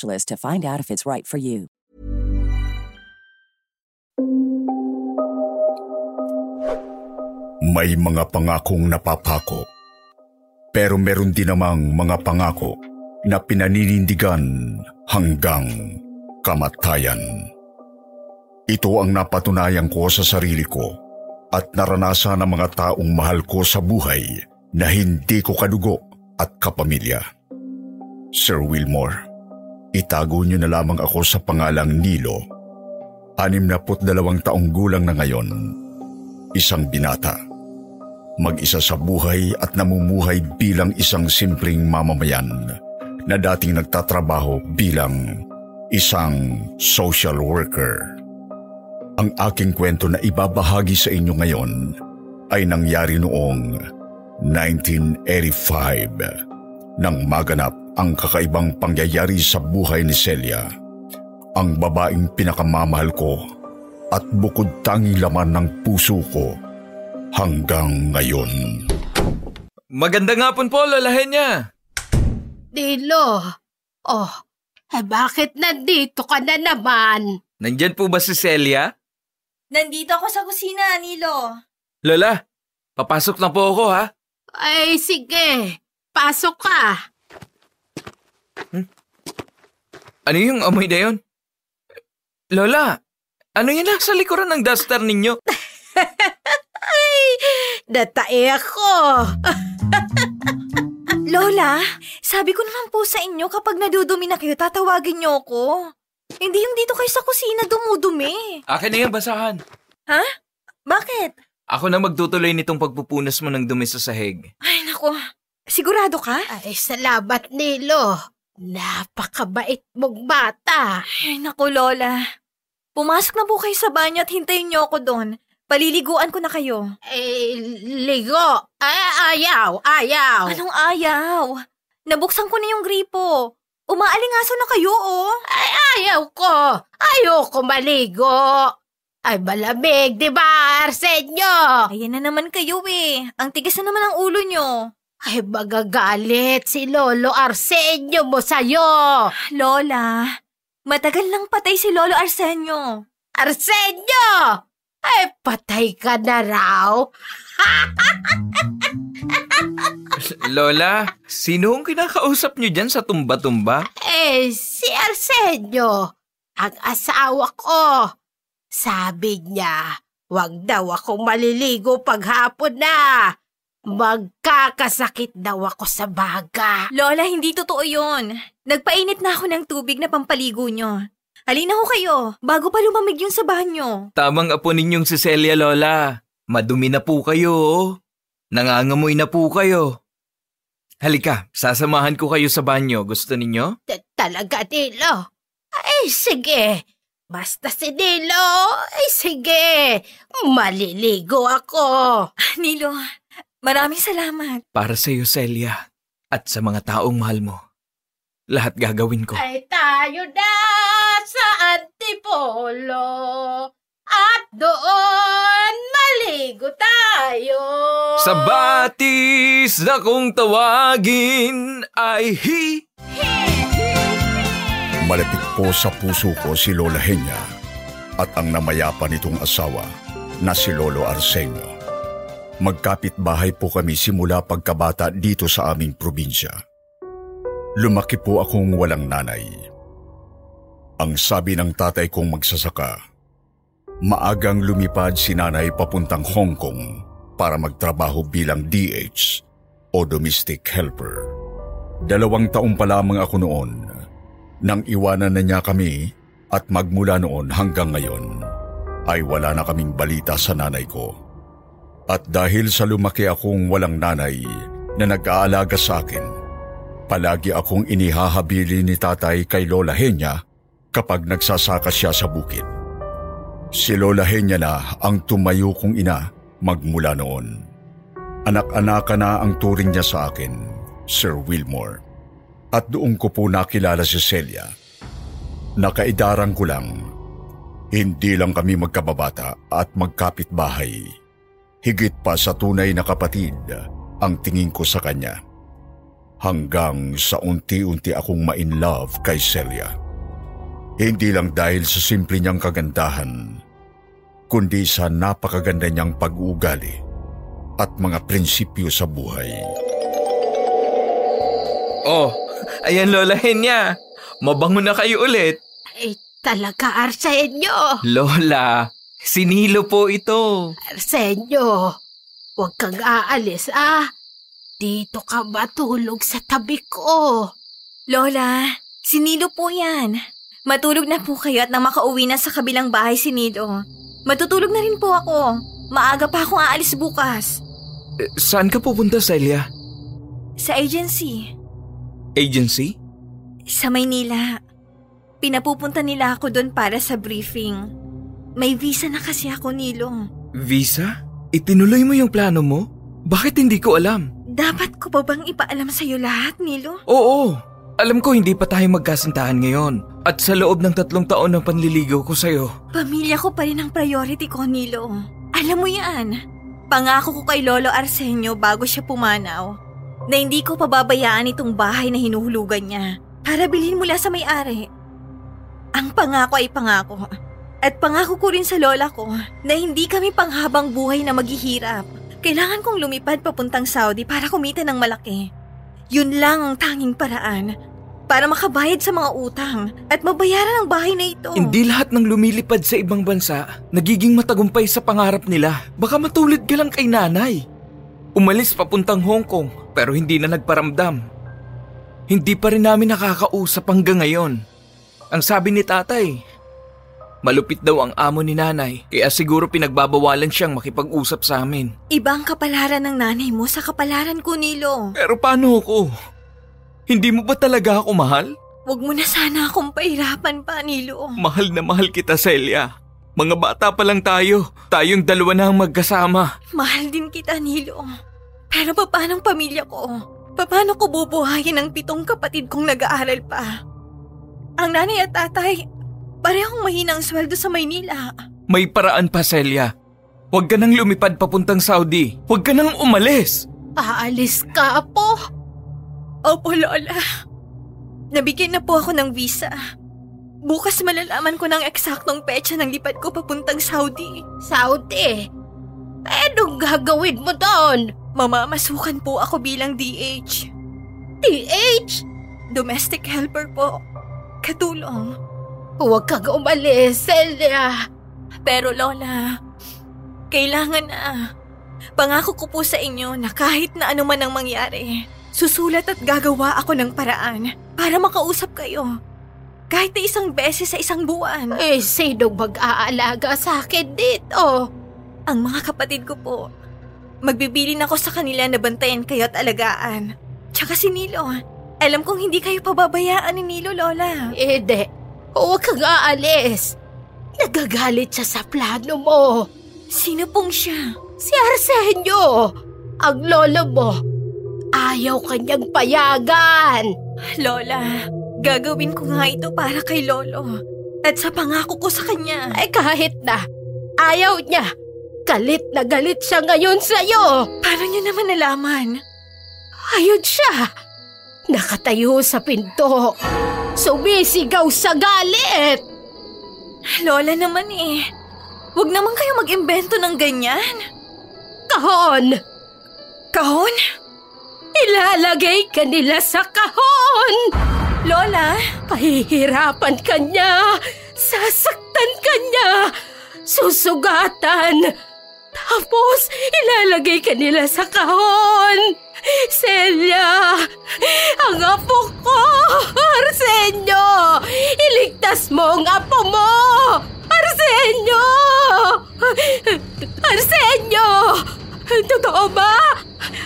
to find out if it's right for you. May mga pangakong napapako. Pero meron din namang mga pangako na pinaninindigan hanggang kamatayan. Ito ang napatunayan ko sa sarili ko at naranasan ng mga taong mahal ko sa buhay na hindi ko kadugo at kapamilya. Sir Wilmore, itago niyo na lamang ako sa pangalang Nilo. Anim na dalawang taong gulang na ngayon. Isang binata. Mag-isa sa buhay at namumuhay bilang isang simpleng mamamayan na dating nagtatrabaho bilang isang social worker. Ang aking kwento na ibabahagi sa inyo ngayon ay nangyari noong 1985 nang maganap ang kakaibang pangyayari sa buhay ni Celia. Ang babaeng pinakamamahal ko at bukod tanging laman ng puso ko hanggang ngayon. Maganda nga po, lalahin niya. Dilo, oh, eh bakit nandito ka na naman? Nandyan po ba si Celia? Nandito ako sa kusina, Nilo. Lola, papasok na po ako ha. Ay, sige. Pasok ka. Hmm? Ano yung amoy na yun? Lola, ano yan nasa likuran ng duster ninyo? Ay, datae ako. Lola, sabi ko naman po sa inyo kapag nadudumi na kayo, tatawagin niyo ako. Hindi yung dito kayo sa kusina dumudumi. Akin na yung basahan. Ha? Bakit? Ako na magtutuloy nitong pagpupunas mo ng dumi sa sahig. Ay, nako. Sigurado ka? Ay, salamat, Nilo. Napakabait mong bata. Ay, naku, Lola. Pumasok na po kayo sa banyo at hintayin niyo ako doon. Paliliguan ko na kayo. Eh, ligo. Ay, ayaw, ayaw. Anong ayaw? Nabuksan ko na yung gripo. Umaalingaso na kayo, oh. Ay, ayaw ko. Ayoko maligo. Ay, malamig, di ba, Arsenio? Ayan na naman kayo, eh. Ang tigas na naman ang ulo nyo. Ay, magagalit si Lolo Arsenio mo sa'yo. Lola, matagal nang patay si Lolo Arsenio. Arsenio! Ay, patay ka na raw. Lola, sino ang kinakausap niyo dyan sa tumba-tumba? Eh, si Arsenio. Ang asawa ko. Sabi niya, wag daw akong maliligo paghapon na. Magkakasakit daw ako sa baga. Lola, hindi totoo yon. Nagpainit na ako ng tubig na pampaligo nyo. Halina ho kayo, bago pa lumamig yun sa banyo. Tamang apo ninyong si Celia, Lola. Madumi na po kayo, oh. Nangangamoy na po kayo. Halika, sasamahan ko kayo sa banyo. Gusto ninyo? Talaga, Nilo. Ay, sige. Basta si Nilo, ay sige. Maliligo ako. Nilo, maraming salamat. Para sa iyo, Celia. At sa mga taong mahal mo. Lahat gagawin ko. Ay tayo na sa Antipolo. At doon maligo tayo. Sa batis na kung tawagin ay hi. Malapit po sa puso ko si Lola Henya at ang namayapa nitong asawa na si Lolo Arsenio. Magkapit bahay po kami simula pagkabata dito sa aming probinsya. Lumaki po akong walang nanay. Ang sabi ng tatay kong magsasaka, maagang lumipad si nanay papuntang Hong Kong para magtrabaho bilang DH o domestic helper. Dalawang taong pa lamang ako noon nang iwanan na niya kami at magmula noon hanggang ngayon ay wala na kaming balita sa nanay ko. At dahil sa lumaki akong walang nanay na nag-aalaga sa akin, palagi akong inihahabili ni tatay kay Lola Henya kapag nagsasaka siya sa bukid. Si Lola Henya na ang tumayo kong ina magmula noon. Anak-anaka na ang turing niya sa akin, Sir Wilmore. At doon ko po nakilala si Celia. Nakaidarang ko lang, hindi lang kami magkababata at magkapit-bahay. Higit pa sa tunay na kapatid ang tingin ko sa kanya. Hanggang sa unti-unti akong ma-in love kay Celia. Hindi lang dahil sa simple niyang kagandahan, kundi sa napakaganda niyang pag-uugali at mga prinsipyo sa buhay. Oh, ayan Lola Henya. Mabango na kayo ulit. Ay, talaga, Arsenio. Lola, sinilo po ito. Arsenio, huwag kang aalis, ah. Dito ka matulog sa tabi ko. Lola, sinilo po yan. Matulog na po kayo at nang makauwi na sa kabilang bahay si Nido. Matutulog na rin po ako. Maaga pa akong aalis bukas. Eh, saan ka pupunta, Celia? Sa agency. Agency? Sa Maynila. Pinapupunta nila ako doon para sa briefing. May visa na kasi ako, Nilo. Visa? Itinuloy mo yung plano mo? Bakit hindi ko alam? Dapat ko ba bang ipaalam sa'yo lahat, Nilo? Oo, alam ko hindi pa tayo magkasintahan ngayon. At sa loob ng tatlong taon ng panliligaw ko sa'yo. Pamilya ko pa rin ang priority ko, Nilo. Alam mo yan. Pangako ko kay Lolo Arsenio bago siya pumanaw na hindi ko pababayaan itong bahay na hinuhulugan niya para bilhin mula sa may-ari. Ang pangako ay pangako. At pangako ko rin sa lola ko na hindi kami panghabang buhay na maghihirap. Kailangan kong lumipad papuntang Saudi para kumita ng malaki. Yun lang ang tanging paraan para makabayad sa mga utang at mabayaran ang bahay na ito. Hindi lahat ng lumilipad sa ibang bansa nagiging matagumpay sa pangarap nila. Baka matulad ka lang kay nanay. Umalis papuntang Hong Kong pero hindi na nagparamdam. Hindi pa rin namin nakakausap hanggang ngayon. Ang sabi ni tatay, malupit daw ang amo ni nanay kaya siguro pinagbabawalan siyang makipag-usap sa amin. Ibang kapalaran ng nanay mo sa kapalaran ko, Nilo. Pero paano ako? Hindi mo ba talaga ako mahal? Huwag mo na sana akong pahirapan pa, Nilo. Mahal na mahal kita, Celia. Mga bata pa lang tayo. Tayong dalawa na ang magkasama. Mahal din kita, Nilo. Pero paano ang pamilya ko? Paano ko bubuhayin ang pitong kapatid kong nag-aaral pa? Ang nanay at tatay, parehong mahinang sweldo sa Maynila. May paraan pa, Celia. Huwag ka nang lumipad papuntang Saudi. Huwag ka nang umalis. Aalis ka po. Opo, Lola. Nabigyan na po ako ng visa. Bukas malalaman ko ng eksaktong petsa ng lipad ko papuntang Saudi. Saudi. Anong gagawin mo doon? Mamamasukan po ako bilang DH. DH? Domestic helper po. Katulong. Huwag kang umalis, Celia. Pero Lola, kailangan na. Pangako ko po sa inyo na kahit na ano man ang mangyari, susulat at gagawa ako ng paraan para makausap kayo. Kahit na isang beses sa isang buwan. Eh, sinong mag-aalaga sa akin dito? Ang mga kapatid ko po. Magbibilin ako sa kanila na bantayan kayo at alagaan. Tsaka si Nilo. Alam kong hindi kayo pababayaan ni Nilo, Lola. Hindi. Huwag kang aalis. Nagagalit siya sa plano mo. Sino pong siya? Si Arsenio. Ang lolo mo. Ayaw kanyang payagan. Lola, gagawin ko nga ito para kay Lolo. At sa pangako ko sa kanya. Ay kahit na. Ayaw niya. Galit na galit siya ngayon sa'yo. Paano niyo naman nalaman? Ayun siya. Nakatayo sa pinto. Sumisigaw sa galit. Lola naman eh. Huwag naman kayo mag-imbento ng ganyan. Kahon! Kahon? Ilalagay ka nila sa kahon! Lola? Pahihirapan ka niya. Sasaktan ka niya. Susugatan. Tapos, ilalagay ka nila sa kahon. Celia! Ang apo ko! Arsenio! Iligtas mo ang apo mo! Arsenio! Arsenio! Totoo ba?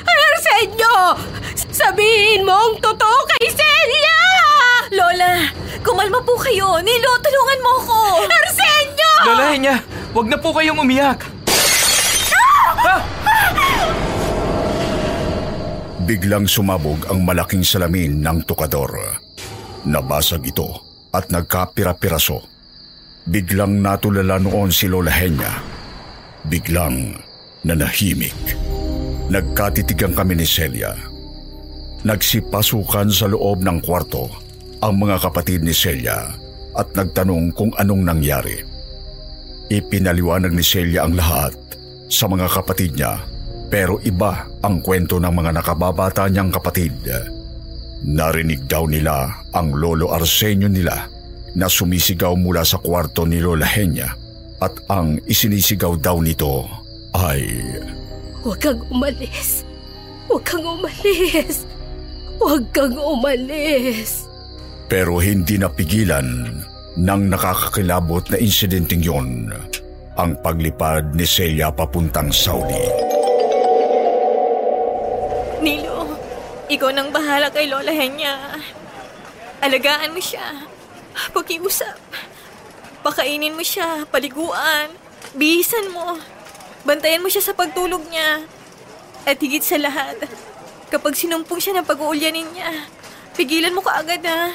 Arsenio! Sabihin mo ang totoo kay Celia! Lola, kumalma po kayo. Nilo, tulungan mo ko. Arsenio! Lola niya, wag na po kayong umiyak. Biglang sumabog ang malaking salamin ng tukador. Nabasag ito at nagkapira-piraso. Biglang natulala noon si Lola Henya. Biglang nanahimik. Nagkatitigang kami ni Celia. Nagsipasukan sa loob ng kwarto ang mga kapatid ni Celia at nagtanong kung anong nangyari. Ipinaliwanag ni Celia ang lahat sa mga kapatid niya pero iba ang kwento ng mga nakababata niyang kapatid. Narinig daw nila ang lolo Arsenio nila na sumisigaw mula sa kwarto ni Lola Henya at ang isinisigaw daw nito ay... Huwag kang umalis. Huwag kang umalis. Huwag kang umalis. Pero hindi napigilan ng nakakakilabot na insidenteng yon ang paglipad ni Celia papuntang Saudi. Nilo, ikaw nang bahala kay Lola Henya. Alagaan mo siya. Pakiusap. Pakainin mo siya, paliguan, bihisan mo. Bantayan mo siya sa pagtulog niya. At higit sa lahat, kapag sinumpong siya ng pag-uulyanin niya, pigilan mo kaagad ha.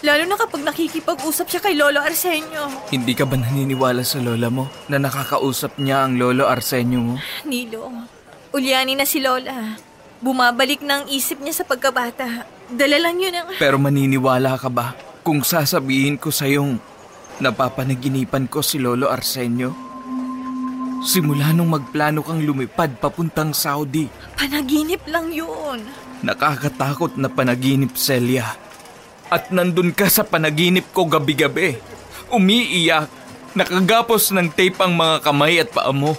Lalo na kapag nakikipag-usap siya kay Lolo Arsenio. Hindi ka ba naniniwala sa lola mo na nakakausap niya ang lolo Arsenio mo? Nilo, ulyanin na si Lola. Bumabalik na ang isip niya sa pagkabata. Dala lang yun ang... Pero maniniwala ka ba kung sasabihin ko sa'yong napapanaginipan ko si Lolo Arsenio? Simula nung magplano kang lumipad papuntang Saudi, Panaginip lang yun. nakakatakot na panaginip, Celia. At nandun ka sa panaginip ko gabi-gabi. Umiiyak, nakagapos ng tape ang mga kamay at paa mo.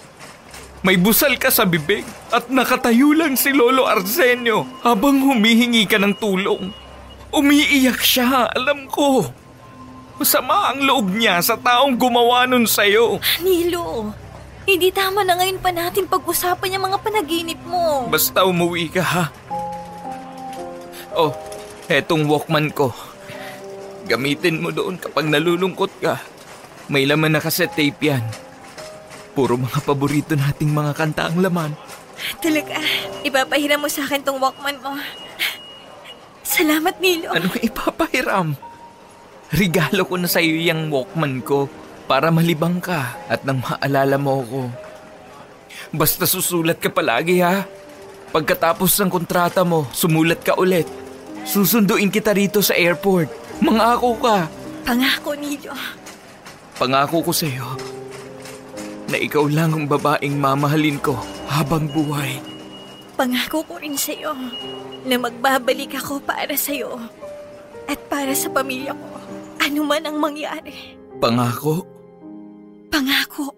May busal ka sa bibig at nakatayo lang si Lolo Arsenio habang humihingi ka ng tulong. Umiiyak siya, alam ko. Masama ang loob niya sa taong gumawa nun sa'yo. Nilo, hindi tama na ngayon pa natin pag-usapan yung mga panaginip mo. Basta umuwi ka ha. Oh, etong Walkman ko. Gamitin mo doon kapag nalulungkot ka. May laman na kaset tape yan. Puro mga paborito nating mga kanta ang laman. Talaga, ipapahiram mo sa akin tong Walkman mo. Salamat, Nilo. Anong ipapahiram? Regalo ko na sa iyo yung Walkman ko para malibang ka at nang maalala mo ako. Basta susulat ka palagi ha. Pagkatapos ng kontrata mo, sumulat ka ulit. Susunduin kita rito sa airport. Mangako ka. Pangako, Nilo. Pangako ko sa iyo na ikaw lang ang babaeng mamahalin ko habang buhay. Pangako ko rin sa'yo na magbabalik ako para sa'yo at para sa pamilya ko. Ano man ang mangyari. Pangako? Pangako.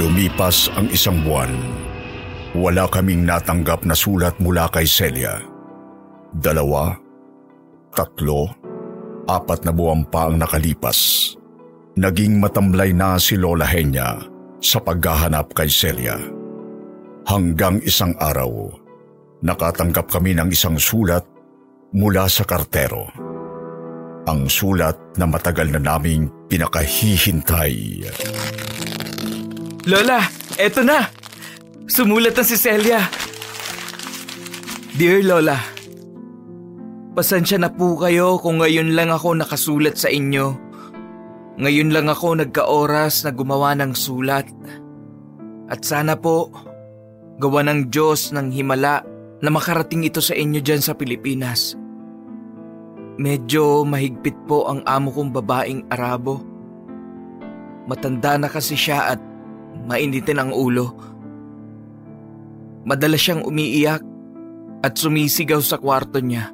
Lumipas ang isang buwan. Wala kaming natanggap na sulat mula kay Celia. Dalawa, tatlo, apat na buwan pa ang nakalipas. Naging matamlay na si Lola Henya sa paghahanap kay Celia. Hanggang isang araw, nakatanggap kami ng isang sulat mula sa kartero. Ang sulat na matagal na naming pinakahihintay. Lola, eto na! Sumulat na si Celia. Dear Lola, pasensya na po kayo kung ngayon lang ako nakasulat sa inyo. Ngayon lang ako nagka-oras na gumawa ng sulat. At sana po, gawa ng Diyos ng himala na makarating ito sa inyo dyan sa Pilipinas. Medyo mahigpit po ang amo kong babaeng Arabo. Matanda na kasi siya at mainitin ang ulo. Madalas siyang umiiyak at sumisigaw sa kwarto niya.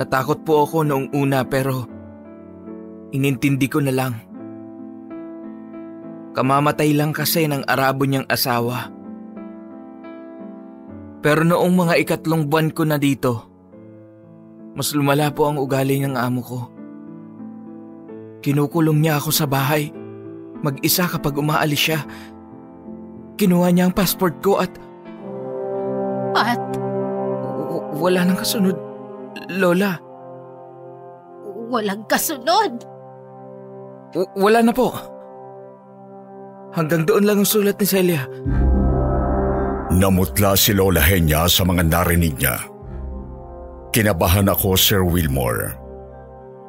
Natakot po ako noong una pero inintindi ko na lang. Kamamatay lang kasi ng arabo niyang asawa. Pero noong mga ikatlong buwan ko na dito, mas lumala po ang ugali ng amo ko. Kinukulong niya ako sa bahay. Mag-isa kapag umaalis siya. Kinuha niya ang passport ko at At w- wala nang kasunod. Lola, walang kasunod. w- wala na po. Hanggang doon lang ang sulat ni Celia. Namutla si Lola Henya sa mga narinig niya. Kinabahan ako, Sir Wilmore.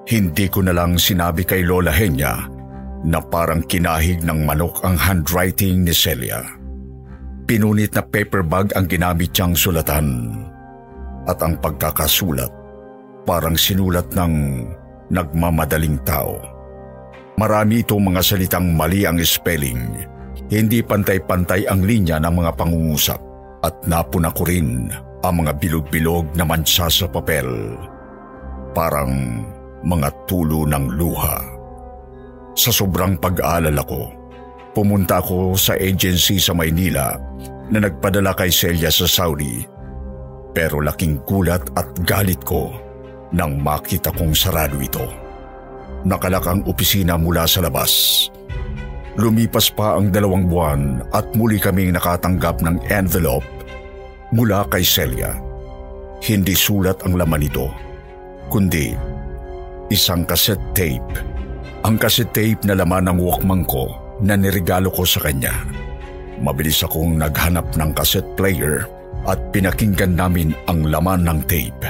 Hindi ko na lang sinabi kay Lola Henya na parang kinahig ng manok ang handwriting ni Celia. Pinunit na paper bag ang ginamit niyang sulatan. At ang pagkakasulat, parang sinulat ng nagmamadaling tao. Marami itong mga salitang mali ang spelling. Hindi pantay-pantay ang linya ng mga pangungusap at napuna ko rin ang mga bilog-bilog na mansa sa papel. Parang mga tulo ng luha. Sa sobrang pag-aalala ko, pumunta ako sa agency sa Maynila na nagpadala kay Celia sa Saudi. Pero laking gulat at galit ko nang makita kong sarado ito. Nakalak ang opisina mula sa labas. Lumipas pa ang dalawang buwan at muli kaming nakatanggap ng envelope mula kay Celia. Hindi sulat ang laman nito, kundi isang cassette tape. Ang cassette tape na laman ng Walkman ko na niregalo ko sa kanya. Mabilis akong naghanap ng cassette player at pinakinggan namin ang laman ng tape.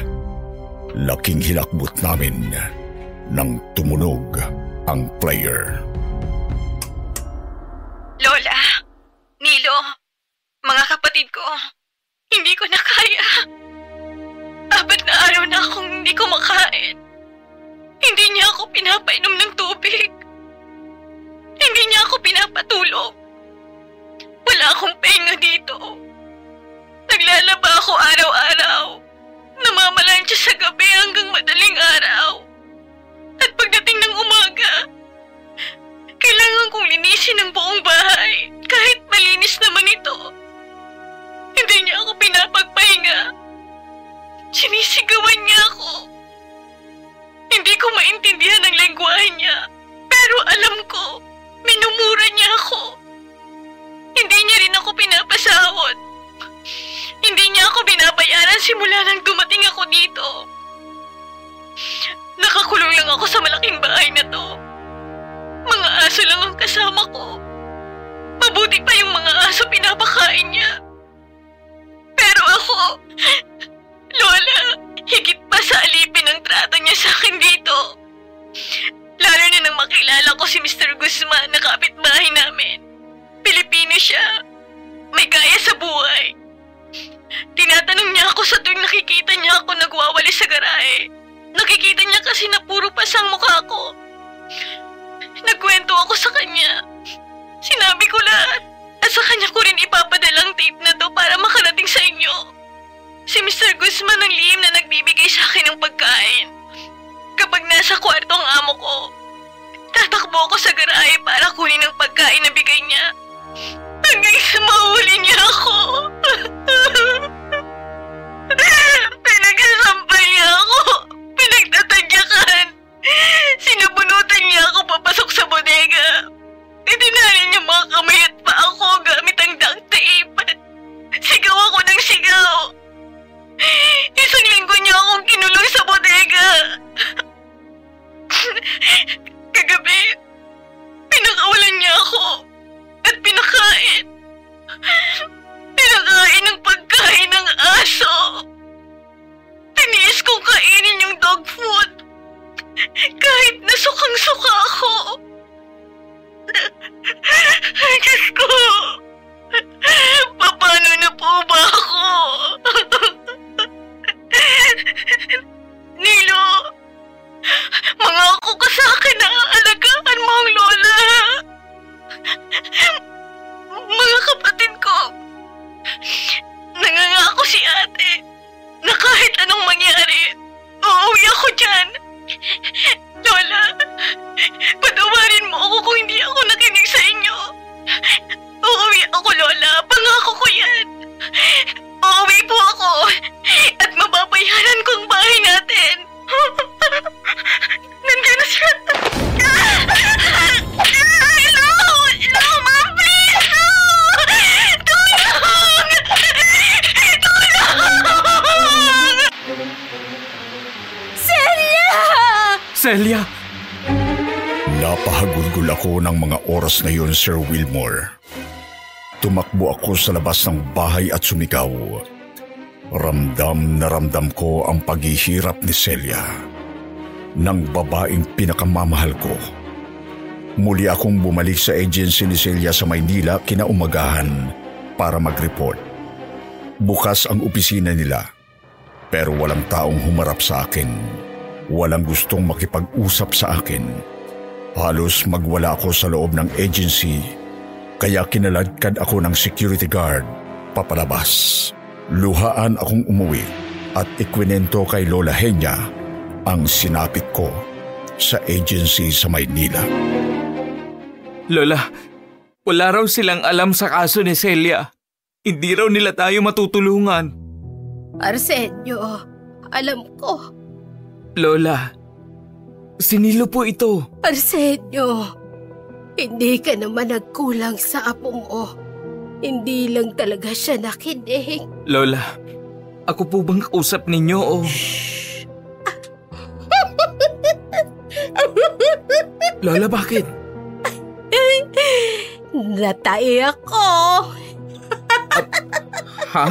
Laking hilakbot namin nang tumunog ang player. Lola, Nilo, mga kapatid ko, hindi ko na kaya. Apat na araw na akong hindi kumakain. Hindi niya ako pinapainom ng tubig. Hindi niya ako pinapatulog. Wala akong pahinga dito. Naglalaba ako araw-araw. Namamalansya sa gabi hanggang madaling araw. At pagdating ng umaga, kailangan kong linisin ang buong bahay kahit malinis naman Si Mr. Guzman ang lihim na nagbibigay sa akin ng pagkain. Kapag nasa kwarto ang amo ko, tatakbo ako sa garahe para kunin ang pagkain na bigay niya. Hanggang sa mahuli niya ako. Pinagsasampal niya ako. Pinagtatagyakan. Sinabunutan niya ako papasok sa bodega. Itinali niya mga kamay at pa ako gamit ang duct tape. Sigaw ako ng sigaw. Isang linggo niya akong kinulong sa bodega. Kagabi, pinakawalan niya ako at pinakain. Pinakain ng pagkain ng aso. Tiniis kong kainin yung dog food. Kahit nasukang-suka ako. Celia! Napahagulgul ako ng mga oras na yun, Sir Wilmore. Tumakbo ako sa labas ng bahay at sumigaw. Ramdam na ramdam ko ang paghihirap ni Celia. Nang babaeng pinakamamahal ko. Muli akong bumalik sa agency ni Celia sa Maynila kinaumagahan para mag-report. Bukas ang opisina nila pero walang taong humarap sa akin. Walang gustong makipag-usap sa akin. Halos magwala ako sa loob ng agency kaya kinaladkad ako ng security guard papalabas. Luhaan akong umuwi at ikwinento kay Lola Henya ang sinapit ko sa agency sa Maynila. Lola, wala raw silang alam sa kaso ni Celia. Hindi raw nila tayo matutulungan. Arsenio, alam ko. Lola, sinilo po ito. Arsenio, hindi ka naman nagkulang sa apo mo. Hindi lang talaga siya nakinig. Lola, ako po bang kausap ninyo o... Lola, bakit? Natay ako. Ha?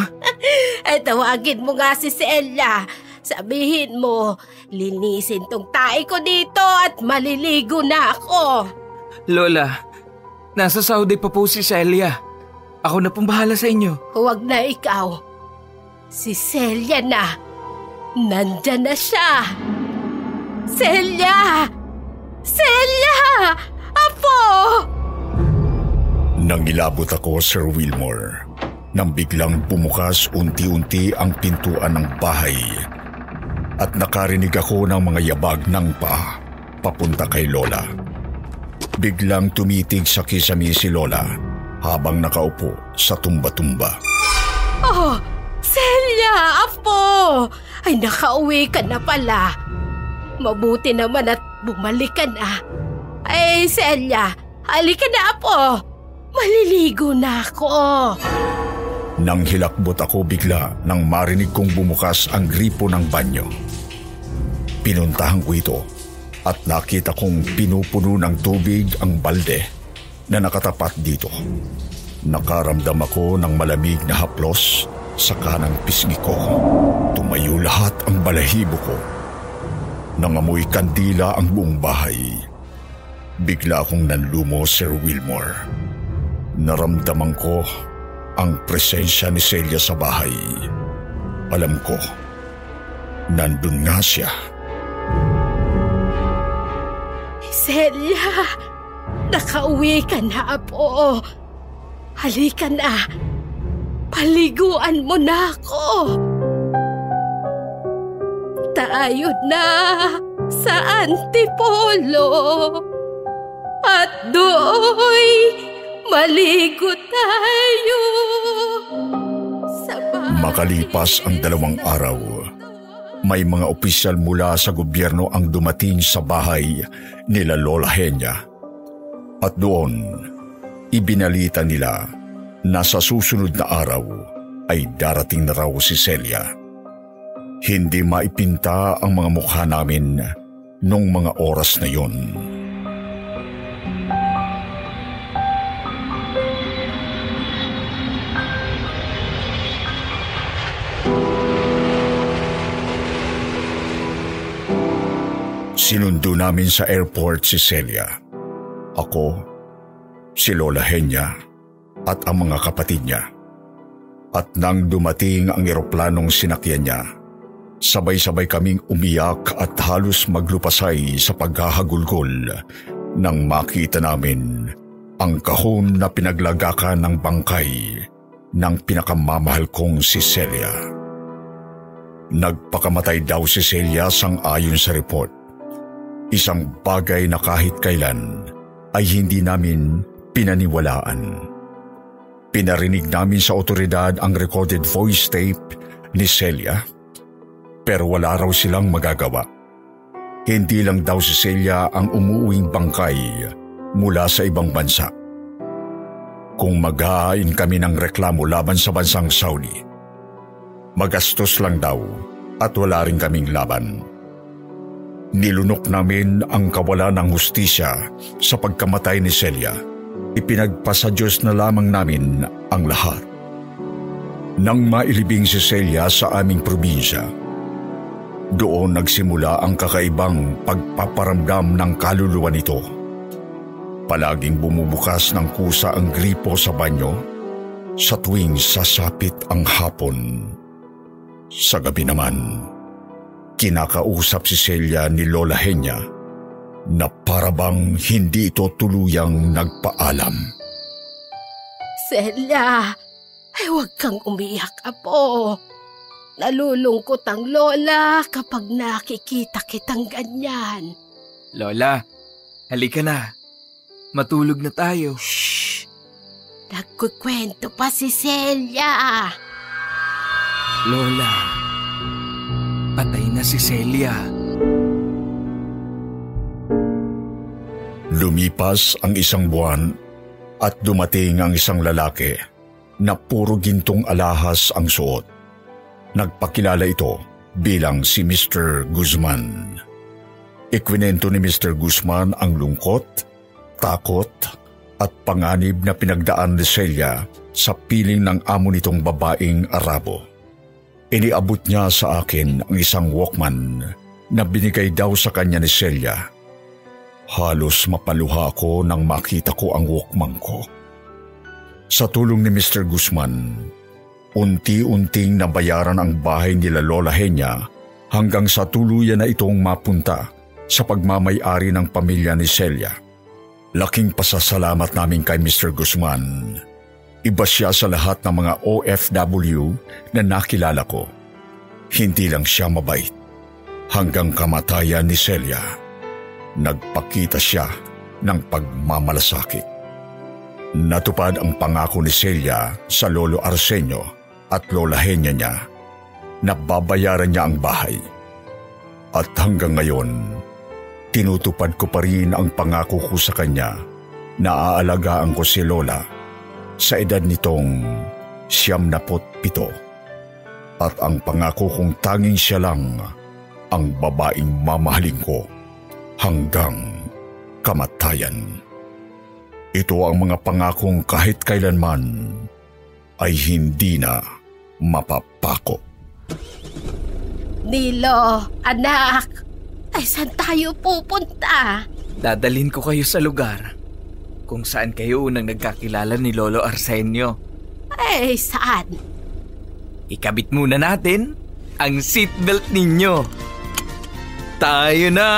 Eh, tawagin mo nga si Celia. Sabihin mo, linisin tong tae ko dito at maliligo na ako. Lola, nasa Saudi pa po si Celia. Ako na pong bahala sa inyo. Huwag na ikaw. Si Celia na. Nandyan na siya. Celia! Celia! Apo! Nangilabot ako, Sir Wilmore, nang biglang bumukas unti-unti ang pintuan ng bahay at nakarinig ako ng mga yabag ng pa papunta kay Lola. Biglang tumitig sa kisami si Lola habang nakaupo sa tumba-tumba. Oh, Celia! Apo! Ay, nakauwi ka na pala. Mabuti naman at bumalik ka na. Ay, Celia, halika na, Apo. Maliligo na ako. Nang hilakbot ako bigla nang marinig kong bumukas ang gripo ng banyo. Pinuntahan ko ito at nakita kong pinupuno ng tubig ang balde na nakatapat dito. Nakaramdam ako ng malamig na haplos sa kanang pisngi ko. Tumayo lahat ang balahibo ko. Nangamoy kandila ang buong bahay. Bigla akong nanlumo, Sir Wilmore. Naramdaman ko ang presensya ni Celia sa bahay. Alam ko, nandun nga siya. Celia, nakauwi ka na po. Halika na. Paliguan mo na ako. Tayo na sa Antipolo. At do'y maligo tayo. Sa Makalipas ang dalawang araw, may mga opisyal mula sa gobyerno ang dumating sa bahay nila Lola Henya. At doon, ibinalita nila na sa susunod na araw ay darating na raw si Celia. Hindi maipinta ang mga mukha namin nung mga oras na yon. Sinundo namin sa airport si Celia. Ako, si Lola Henya, at ang mga kapatid niya. At nang dumating ang eroplanong sinakyan niya, sabay-sabay kaming umiyak at halos maglupasay sa paghahagulgol nang makita namin ang kahon na pinaglagakan ng bangkay ng pinakamamahal kong si Celia. Nagpakamatay daw si Celia sang ayon sa report. Isang bagay na kahit kailan ay hindi namin pinaniwalaan. Pinarinig namin sa otoridad ang recorded voice tape ni Celia pero wala raw silang magagawa. Hindi lang daw si Celia ang umuuwing bangkay mula sa ibang bansa. Kung maghahain kami ng reklamo laban sa bansang Saudi, magastos lang daw at wala rin kaming laban. Nilunok namin ang kawalan ng hustisya sa pagkamatay ni Celia. Ipinagpasa Diyos na lamang namin ang lahat. Nang mailibing si Celia sa aming probinsya, doon nagsimula ang kakaibang pagpaparamdam ng kaluluwa nito. Palaging bumubukas ng kusa ang gripo sa banyo sa tuwing sasapit ang hapon. Sa gabi naman, kinakausap si Celia ni Lola Henya na parabang hindi ito tuluyang nagpaalam. Celia, ay huwag kang umiyak, apo. Nalulungkot ang lola kapag nakikita kitang ganyan. Lola, halika na. Matulog na tayo. Shh! Nagkukwento pa si Celia. Lola, patay na si Celia. Lumipas ang isang buwan at dumating ang isang lalaki na puro gintong alahas ang suot. Nagpakilala ito bilang si Mr. Guzman. Ikwinento ni Mr. Guzman ang lungkot, takot at panganib na pinagdaan ni Celia sa piling ng amo nitong babaeng Arabo. Iniabot niya sa akin ang isang Walkman na binigay daw sa kanya ni Celia. Halos mapaluha ako nang makita ko ang Walkman ko. Sa tulong ni Mr. Guzman, unti-unting nabayaran ang bahay nila Lola Henya hanggang sa tuluyan na itong mapunta sa pagmamayari ng pamilya ni Celia. Laking pasasalamat namin kay Mr. Guzman. Iba siya sa lahat ng mga OFW na nakilala ko. Hindi lang siya mabait. Hanggang kamatayan ni Celia, nagpakita siya ng pagmamalasakit. Natupad ang pangako ni Celia sa Lolo Arsenio at Lola Henya niya na babayaran niya ang bahay. At hanggang ngayon, tinutupad ko pa rin ang pangako ko sa kanya na aalagaan ko si Lola sa edad nitong siyam napot pito. At ang pangako kong tanging siya lang ang babaeng mamahalin ko hanggang kamatayan. Ito ang mga pangakong kahit kailanman ay hindi na mapapako. Nilo, anak, ay saan tayo pupunta? Dadalhin ko kayo sa lugar kung saan kayo unang nagkakilala ni Lolo Arsenio. Eh, saan? Ikabit muna natin ang seatbelt ninyo. Tayo na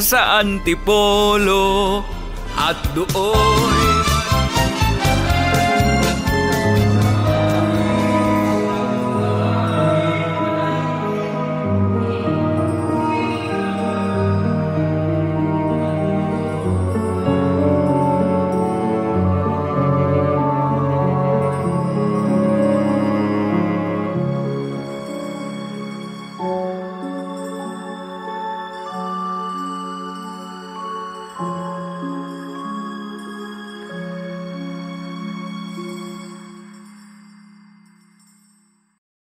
sa Antipolo at doon